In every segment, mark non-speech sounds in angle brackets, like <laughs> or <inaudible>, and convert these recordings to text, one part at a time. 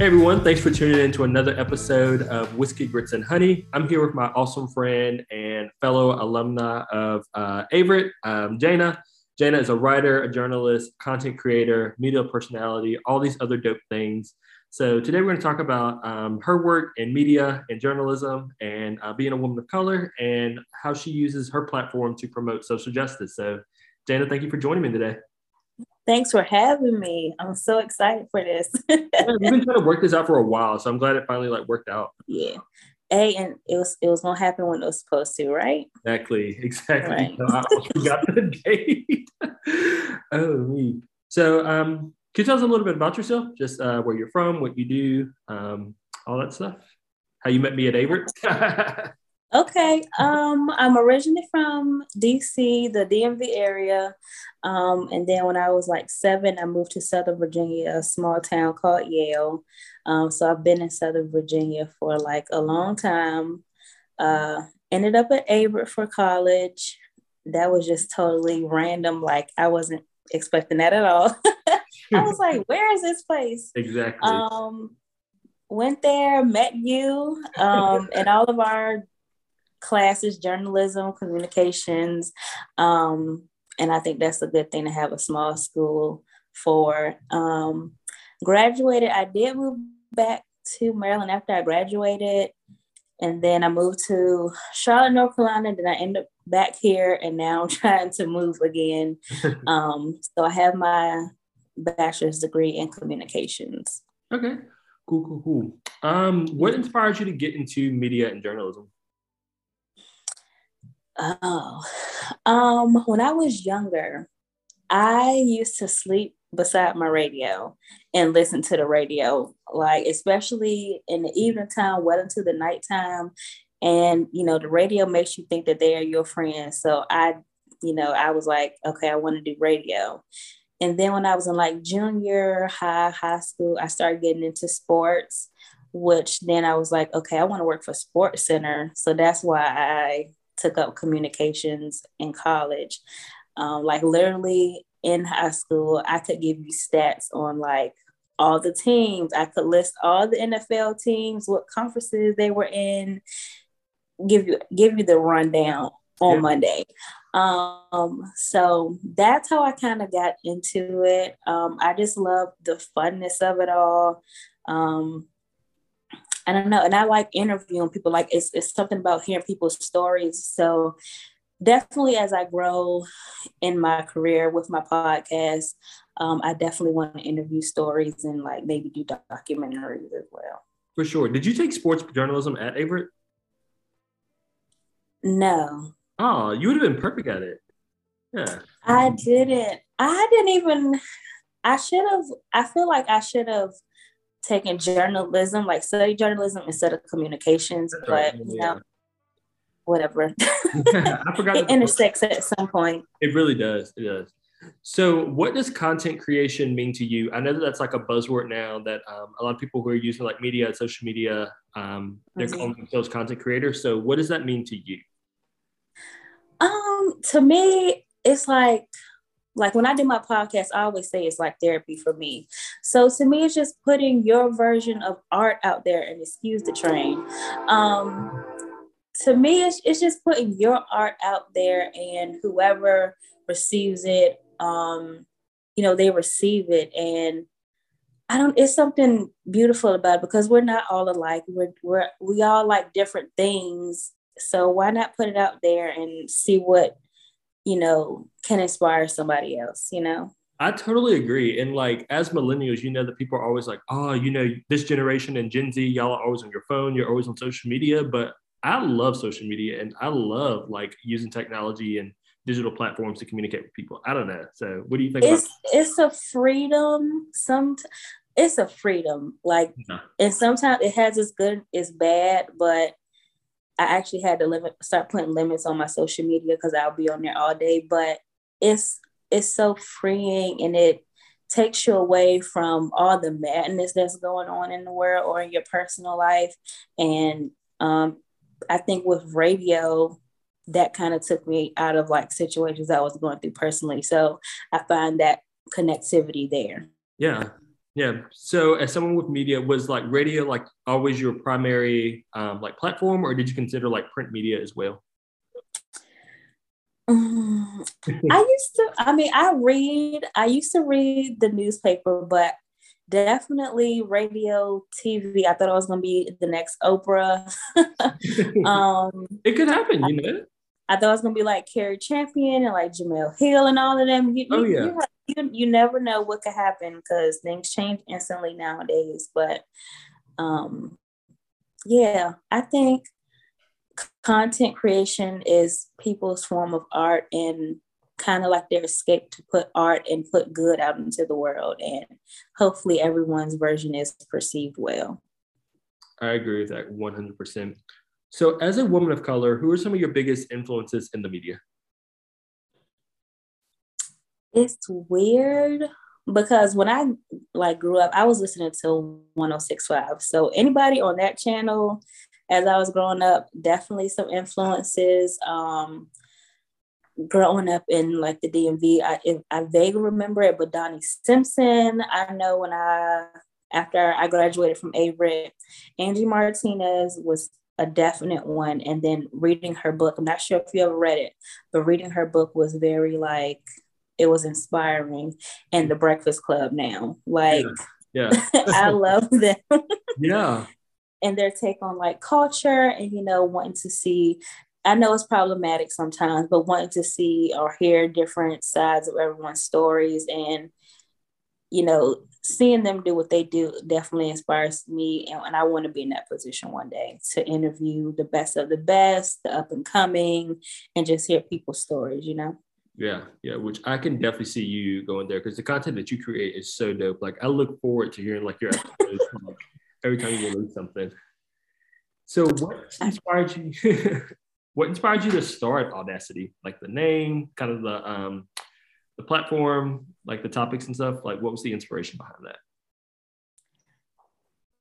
Hey everyone, thanks for tuning in to another episode of Whiskey Grits and Honey. I'm here with my awesome friend and fellow alumna of uh, Averett, um, Jana. Jana is a writer, a journalist, content creator, media personality, all these other dope things. So today we're going to talk about um, her work in media and journalism and uh, being a woman of color and how she uses her platform to promote social justice. So Jana, thank you for joining me today. Thanks for having me. I'm so excited for this. yeah, we've been trying to work this out for a while, so I'm glad it finally like worked out. Yeah. Hey, and it was it was gonna happen when it was supposed to, right? Exactly, exactly. Right. So I forgot the date. <laughs> oh me. So um can you tell us a little bit about yourself? Just uh, where you're from, what you do, um, all that stuff. How you met me at Averett? <laughs> Okay. Um, I'm originally from DC, the DMV area. Um, and then when I was like seven, I moved to Southern Virginia, a small town called Yale. Um, so I've been in Southern Virginia for like a long time. Uh, ended up at Averett for college. That was just totally random. Like I wasn't expecting that at all. <laughs> I was like, <laughs> where is this place? Exactly. Um, went there, met you, um, <laughs> and all of our classes, journalism, communications. Um, and I think that's a good thing to have a small school for. Um, graduated, I did move back to Maryland after I graduated. And then I moved to Charlotte, North Carolina. Then I ended up back here, and now I'm <laughs> trying to move again. <laughs> um, so I have my bachelor's degree in communications. Okay, cool, cool, cool. Um, what inspired you to get into media and journalism? Oh, um, when I was younger, I used to sleep beside my radio and listen to the radio, like especially in the evening time, well into the nighttime. And you know, the radio makes you think that they are your friends. So I, you know, I was like, okay, I want to do radio. And then when I was in like junior high, high school, I started getting into sports, which then I was like, okay, I want to work for Sports Center. So that's why I took up communications in college. Um, like literally in high school, I could give you stats on like all the teams. I could list all the NFL teams, what conferences they were in, give you give you the rundown on yeah. Monday. Um, so that's how I kind of got into it. Um, I just love the funness of it all. Um, I don't know. And I like interviewing people. Like it's, it's something about hearing people's stories. So definitely as I grow in my career with my podcast, um, I definitely want to interview stories and like maybe do documentaries as well. For sure. Did you take sports journalism at Averett? No. Oh, you would have been perfect at it. Yeah. I didn't. I didn't even. I should have. I feel like I should have taking journalism, like study journalism instead of communications, That's but right. you yeah. know, whatever. <laughs> <laughs> I forgot it intersects at some point. It really does. It does. So, what does content creation mean to you? I know that that's like a buzzword now. That um, a lot of people who are using like media, social media, um, they're mm-hmm. calling themselves content creators. So, what does that mean to you? Um, to me, it's like like when I do my podcast, I always say it's like therapy for me. So to me, it's just putting your version of art out there and excuse the train. Um, to me, it's, it's just putting your art out there and whoever receives it, um, you know, they receive it. And I don't, it's something beautiful about it because we're not all alike. We're, we're, we all like different things. So why not put it out there and see what you know, can inspire somebody else, you know? I totally agree. And like as millennials, you know that people are always like, oh, you know, this generation and Gen Z, y'all are always on your phone, you're always on social media. But I love social media and I love like using technology and digital platforms to communicate with people. I don't know. So what do you think? It's it's a freedom. Some it's a freedom. Like and sometimes it has its good, it's bad, but I actually had to limit, start putting limits on my social media because I'll be on there all day. But it's it's so freeing and it takes you away from all the madness that's going on in the world or in your personal life. And um, I think with radio, that kind of took me out of like situations I was going through personally. So I find that connectivity there. Yeah. Yeah. So, as someone with media, was like radio like always your primary um, like platform, or did you consider like print media as well? Um, I used to. I mean, I read. I used to read the newspaper, but definitely radio, TV. I thought I was going to be the next Oprah. <laughs> um, it could happen, you know. I thought it was gonna be like Cari Champion and like Jemele Hill and all of them. You, oh yeah. You, you, you never know what could happen because things change instantly nowadays. But um, yeah, I think content creation is people's form of art and kind of like their escape to put art and put good out into the world. And hopefully everyone's version is perceived well. I agree with that 100%. So, as a woman of color, who are some of your biggest influences in the media? It's weird because when I like grew up, I was listening to 1065. So anybody on that channel as I was growing up, definitely some influences. Um, growing up in like the DMV, I I vaguely remember it, but Donnie Simpson, I know when I after I graduated from Averett, Angie Martinez was a definite one. And then reading her book, I'm not sure if you ever read it, but reading her book was very like, it was inspiring. And The Breakfast Club now, like, yeah, yeah. <laughs> I love <laughs> them. yeah. And their take on like culture and, you know, wanting to see I know it's problematic sometimes, but wanting to see or hear different sides of everyone's stories and, you know, seeing them do what they do definitely inspires me and, and, i want to be in that position one day to interview the best of the best the up and coming and just hear people's stories you know? Yeah yeah which i can definitely see you going there because the content that you create is so dope like i look forward to hearing like your episodes like, every time you release something. So what inspired you <laughs> what inspired you to start audacity? Like the name kind of the um the platform, like the topics and stuff? Like, what was the inspiration behind that?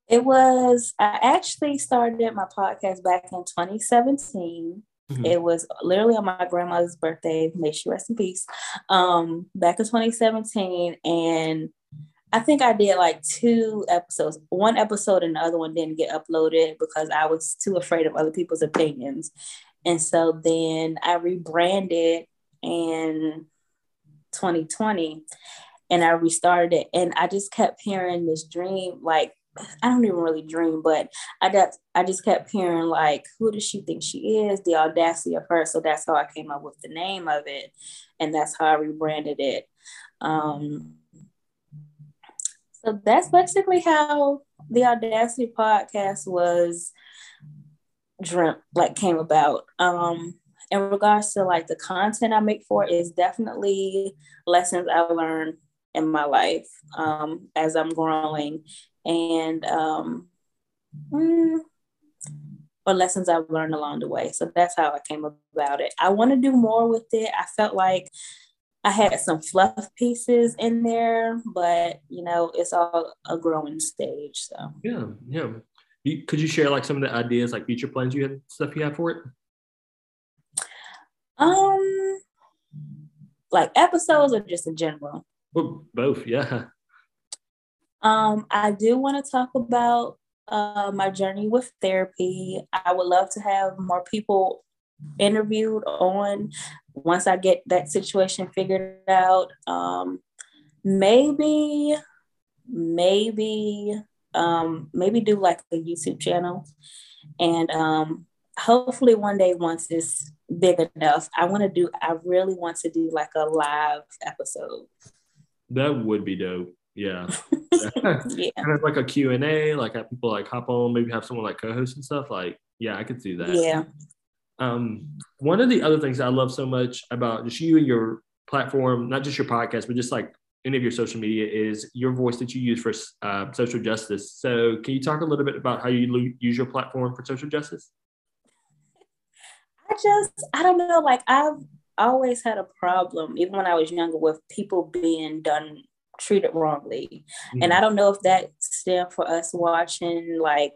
It was, I actually started my podcast back in 2017. Mm-hmm. It was literally on my grandmother's birthday. May she rest in peace. Um, back in 2017. And I think I did like two episodes. One episode and the other one didn't get uploaded because I was too afraid of other people's opinions. And so then I rebranded and 2020 and I restarted it. And I just kept hearing this dream, like, I don't even really dream, but I got I just kept hearing like, who does she think she is? The audacity of her. So that's how I came up with the name of it. And that's how I rebranded it. Um, so that's basically how the Audacity podcast was dreamt, like came about. Um, in regards to like the content I make for is definitely lessons I learned in my life um, as I'm growing and um, mm, or lessons I've learned along the way. So that's how I came about it. I want to do more with it. I felt like I had some fluff pieces in there, but you know, it's all a growing stage. So yeah, yeah. could you share like some of the ideas, like future plans you have, stuff you have for it? Um, like episodes or just in general? Well, both, yeah. Um, I do want to talk about uh, my journey with therapy. I would love to have more people interviewed on once I get that situation figured out. Um, maybe, maybe, um, maybe do like a YouTube channel, and um, hopefully one day once it's big enough, I want to do. I really want to do like a live episode. That would be dope. Yeah. <laughs> <laughs> yeah. kind of like a Q and A, like have people like hop on, maybe have someone like co-host and stuff. Like, yeah, I could see that. Yeah. Um, one of the other things I love so much about just you and your platform, not just your podcast, but just like any of your social media, is your voice that you use for uh, social justice. So, can you talk a little bit about how you use your platform for social justice? I just, I don't know, like I've always had a problem, even when I was younger, with people being done treated wrongly. Mm-hmm. And I don't know if that stemmed for us watching like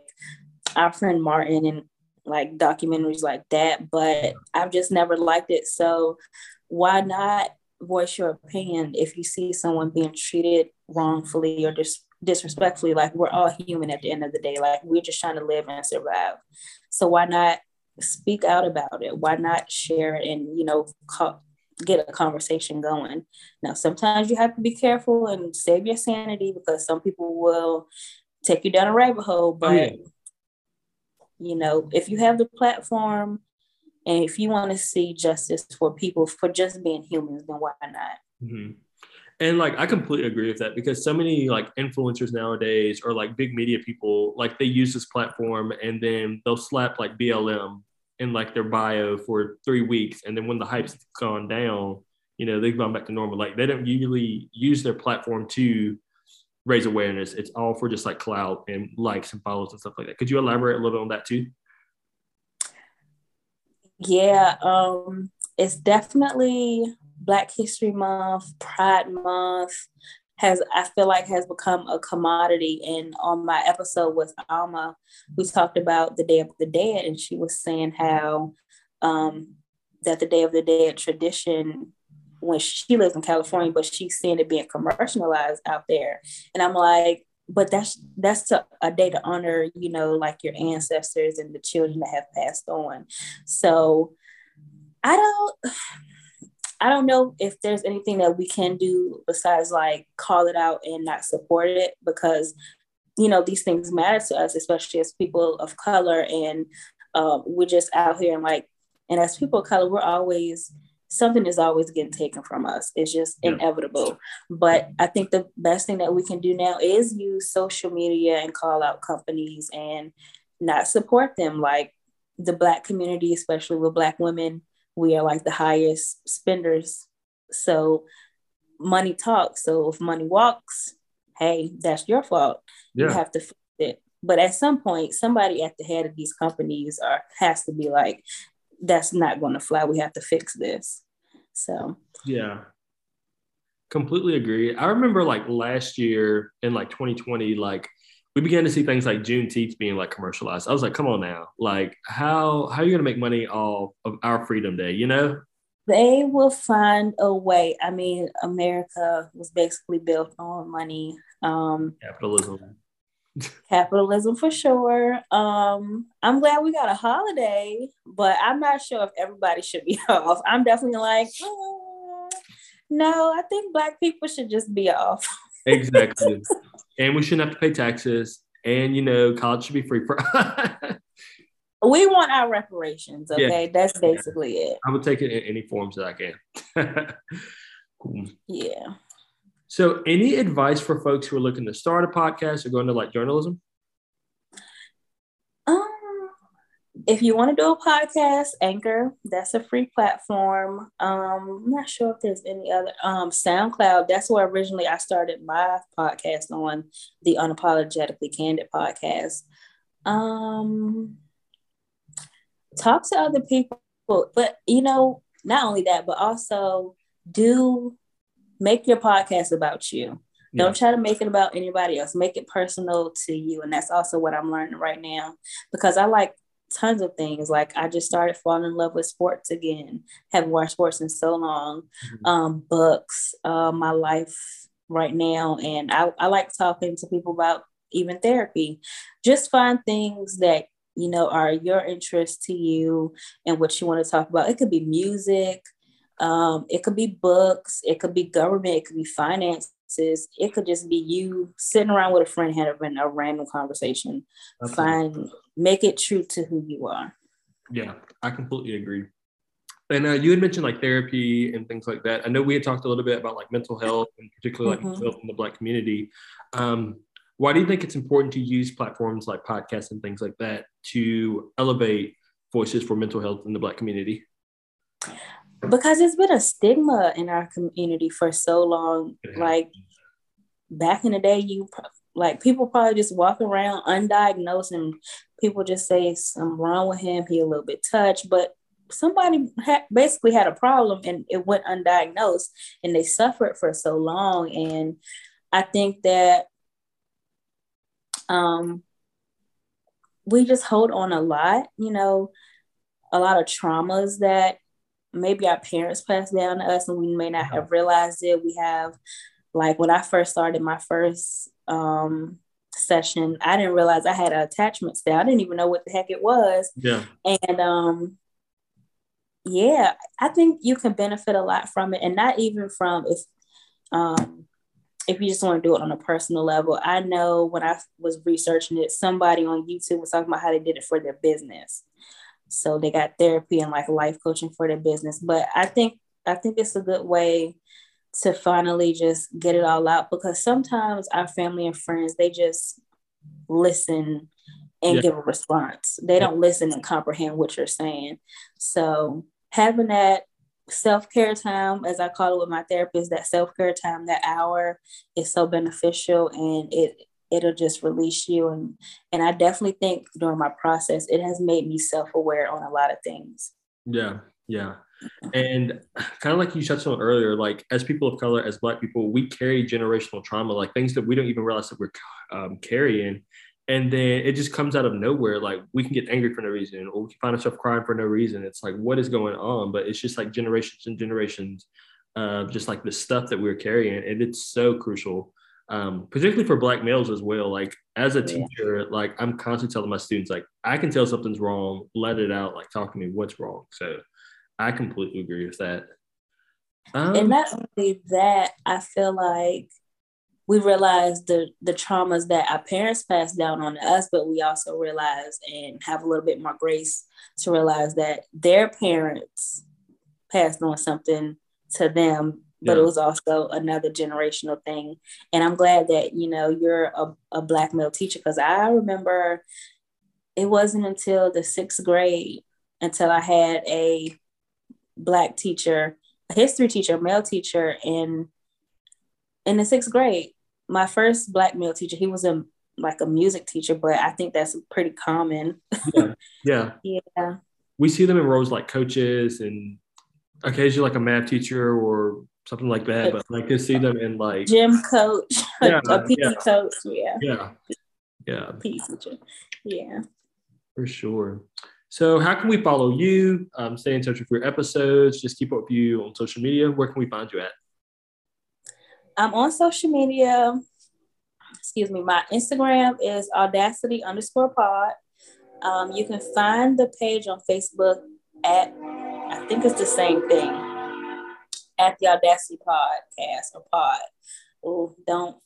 our friend Martin and like documentaries like that, but I've just never liked it. So why not voice your opinion if you see someone being treated wrongfully or just disrespectfully like we're all human at the end of the day like we're just trying to live and survive so why not speak out about it why not share it and you know call, get a conversation going now sometimes you have to be careful and save your sanity because some people will take you down a rabbit hole but oh, yeah. you know if you have the platform and if you want to see justice for people for just being humans then why not mm-hmm. And like I completely agree with that because so many like influencers nowadays or like big media people like they use this platform and then they'll slap like BLM in like their bio for three weeks and then when the hype's gone down, you know, they've gone back to normal. Like they don't usually use their platform to raise awareness. It's all for just like clout and likes and follows and stuff like that. Could you elaborate a little bit on that too? Yeah, um, it's definitely Black History Month, Pride Month has I feel like has become a commodity. And on my episode with Alma, we talked about the Day of the Dead, and she was saying how um, that the Day of the Dead tradition when she lives in California, but she's seeing it being commercialized out there. And I'm like, but that's that's a, a, day to honor, you know, like your ancestors and the children that have passed on. So I don't I don't know if there's anything that we can do besides like call it out and not support it because you know these things matter to us, especially as people of color, and um, we're just out here and like, and as people of color, we're always something is always getting taken from us. It's just yeah. inevitable. But I think the best thing that we can do now is use social media and call out companies and not support them. Like the Black community, especially with Black women, we are like the highest spenders. So money talks. So if money walks, hey, that's your fault. Yeah. You have to fix it. But at some point, somebody at the head of these companies are has to be like, that's not going to fly. We have to fix this. So yeah, completely agree. I remember like last year in like 2020, like we began to see things like Juneteenth being like commercialized. I was like, come on now, like how how are you gonna make money off of our Freedom Day? You know? They will find a way. I mean, America was basically built on money. Um, capitalism. capitalism for sure. Um, I'm glad we got a holiday, but I'm not sure if everybody should be <laughs> off. I'm definitely like, oh, no, I think black people should just be off. <laughs> exactly and we shouldn't have to pay taxes. And you know, college should be free for. us. <laughs> we want our reparations. Okay, yeah. that's basically it. I would take it in any forms that I can. <laughs> cool. Yeah. So, any advice for folks who are looking to start a podcast or going to like journalism? If you want to do a podcast, Anchor, that's a free platform. Um, I'm not sure if there's any other. Um, SoundCloud, that's where originally I started my podcast on the Unapologetically Candid podcast. Um, talk to other people, but you know, not only that, but also do make your podcast about you. Yeah. Don't try to make it about anybody else. Make it personal to you. And that's also what I'm learning right now because I like tons of things. Like I just started falling in love with sports again. Haven't watched sports in so long. Mm-hmm. Um, books, uh, my life right now, and I, I like talking to people about even therapy. Just find things that you know are your interest to you and what you want to talk about. It could be music. Um, it could be books, it could be government, it could be finance, it could just be you sitting around with a friend having a random conversation. Okay. Find make it true to who you are. Yeah, I completely agree. And uh, you had mentioned like therapy and things like that. I know we had talked a little bit about like mental health and particularly like mm-hmm. in the Black community. Um, why do you think it's important to use platforms like podcasts and things like that to elevate voices for mental health in the Black community? Because it's been a stigma in our community for so long. Like back in the day you like people probably just walk around undiagnosed and people just say something wrong with him he a little bit touched but somebody ha- basically had a problem and it went undiagnosed and they suffered for so long. And i think that um we just hold on a lot you know a lot of traumas that maybe our parents passed down to us and we may not have realized it. We have like when I first started my first um, session, I didn't realize I had an attachment style. I didn't even know what the heck it was. Yeah. And um, yeah, I think you can benefit a lot from it, and not even from if um, if you just want to do it on a personal level. I know when I was researching it, somebody on YouTube was talking about how they did it for their business. So they got therapy and like life coaching for their business. But I think I think it's a good way to finally just get it all out because sometimes our family and friends they just listen and yeah. give a response. They don't listen and comprehend what you're saying. So having that self-care time as i call it with my therapist that self-care time that hour is so beneficial and it it'll just release you. And and i definitely think during my process it has made me self-aware on a lot of things. Yeah yeah. And kind of like you touched on earlier like as people of color as black people we carry generational trauma like things that we don't even realize that we're um, carrying. And then it just comes out of nowhere like we can get angry for no reason or we can find ourselves crying for no reason. It's like what is going on? But it's just like generations and generations of just like the stuff that we're carrying. And it's so crucial um, particularly for black males as well. Like as a teacher like i'm constantly telling my students like i can tell something's wrong. Let it out. Like talk to me what's wrong. So i completely agree with that. Um, and not only that i feel like we realize the the traumas that our parents passed down on us, but we also realize and have a little bit more grace to realize that their parents passed on something to them, but yeah. it was also another generational thing. And I'm glad that you know you're a, a black male teacher because I remember it wasn't until the sixth grade until I had a black teacher, a history teacher, male teacher, in in the sixth grade. My first black male teacher, he was a like a music teacher, but I think that's pretty common. yeah. Yeah. <laughs> yeah. We see them in roles like coaches and occasionally like a math teacher or something like that. But like to see them in like gym coach, <laughs> yeah, a PT yeah. coach. Yeah. Yeah. Yeah. PT teacher. Yeah. For sure. So, how can we follow you? Um, stay in touch with your episodes. Just keep up with you on social media. Where can we find you at? I'm on social media. Excuse me. My Instagram is audacity underscore pod. Um, you can find the page on Facebook at, I think it's the same thing, at the Audacity Podcast or Pod. Oh, don't,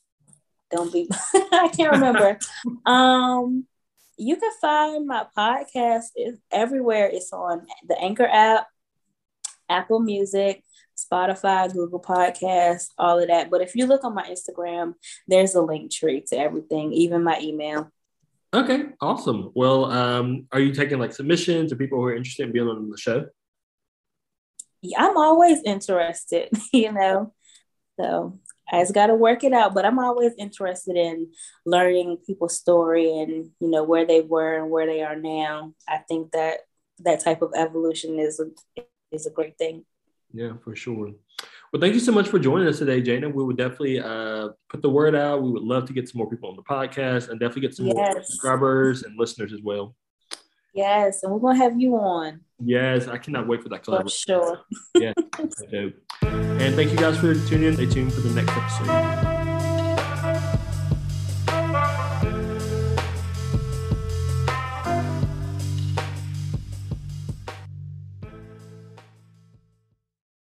don't be, <laughs> I can't remember. <laughs> um, you can find my podcast is everywhere. It's on the Anchor app, Apple Music, Spotify, Google Podcasts, all of that. But if you look on my Instagram, there's a Linktree to everything, even my email. Okay, awesome. Well, um, are you taking like submissions or people who are interested in being on the show? Yeah, I'm always interested, <laughs> you know. So I just got to work it out, but I'm always interested in learning people's story and you know where they were and where they are now. I think that that type of evolution is a, is a great thing. Yeah, for sure. Well, thank you so much for joining us today, Jana. We would definitely uh, put the word out. We would love to get some more people on the podcast and definitely get some yes. more subscribers and listeners as well. Yes, and we're gonna have you on. Yes, I cannot wait for that collaboration. For sure. yeah. and thank you guys for tuning in. Stay tuned for the next episode.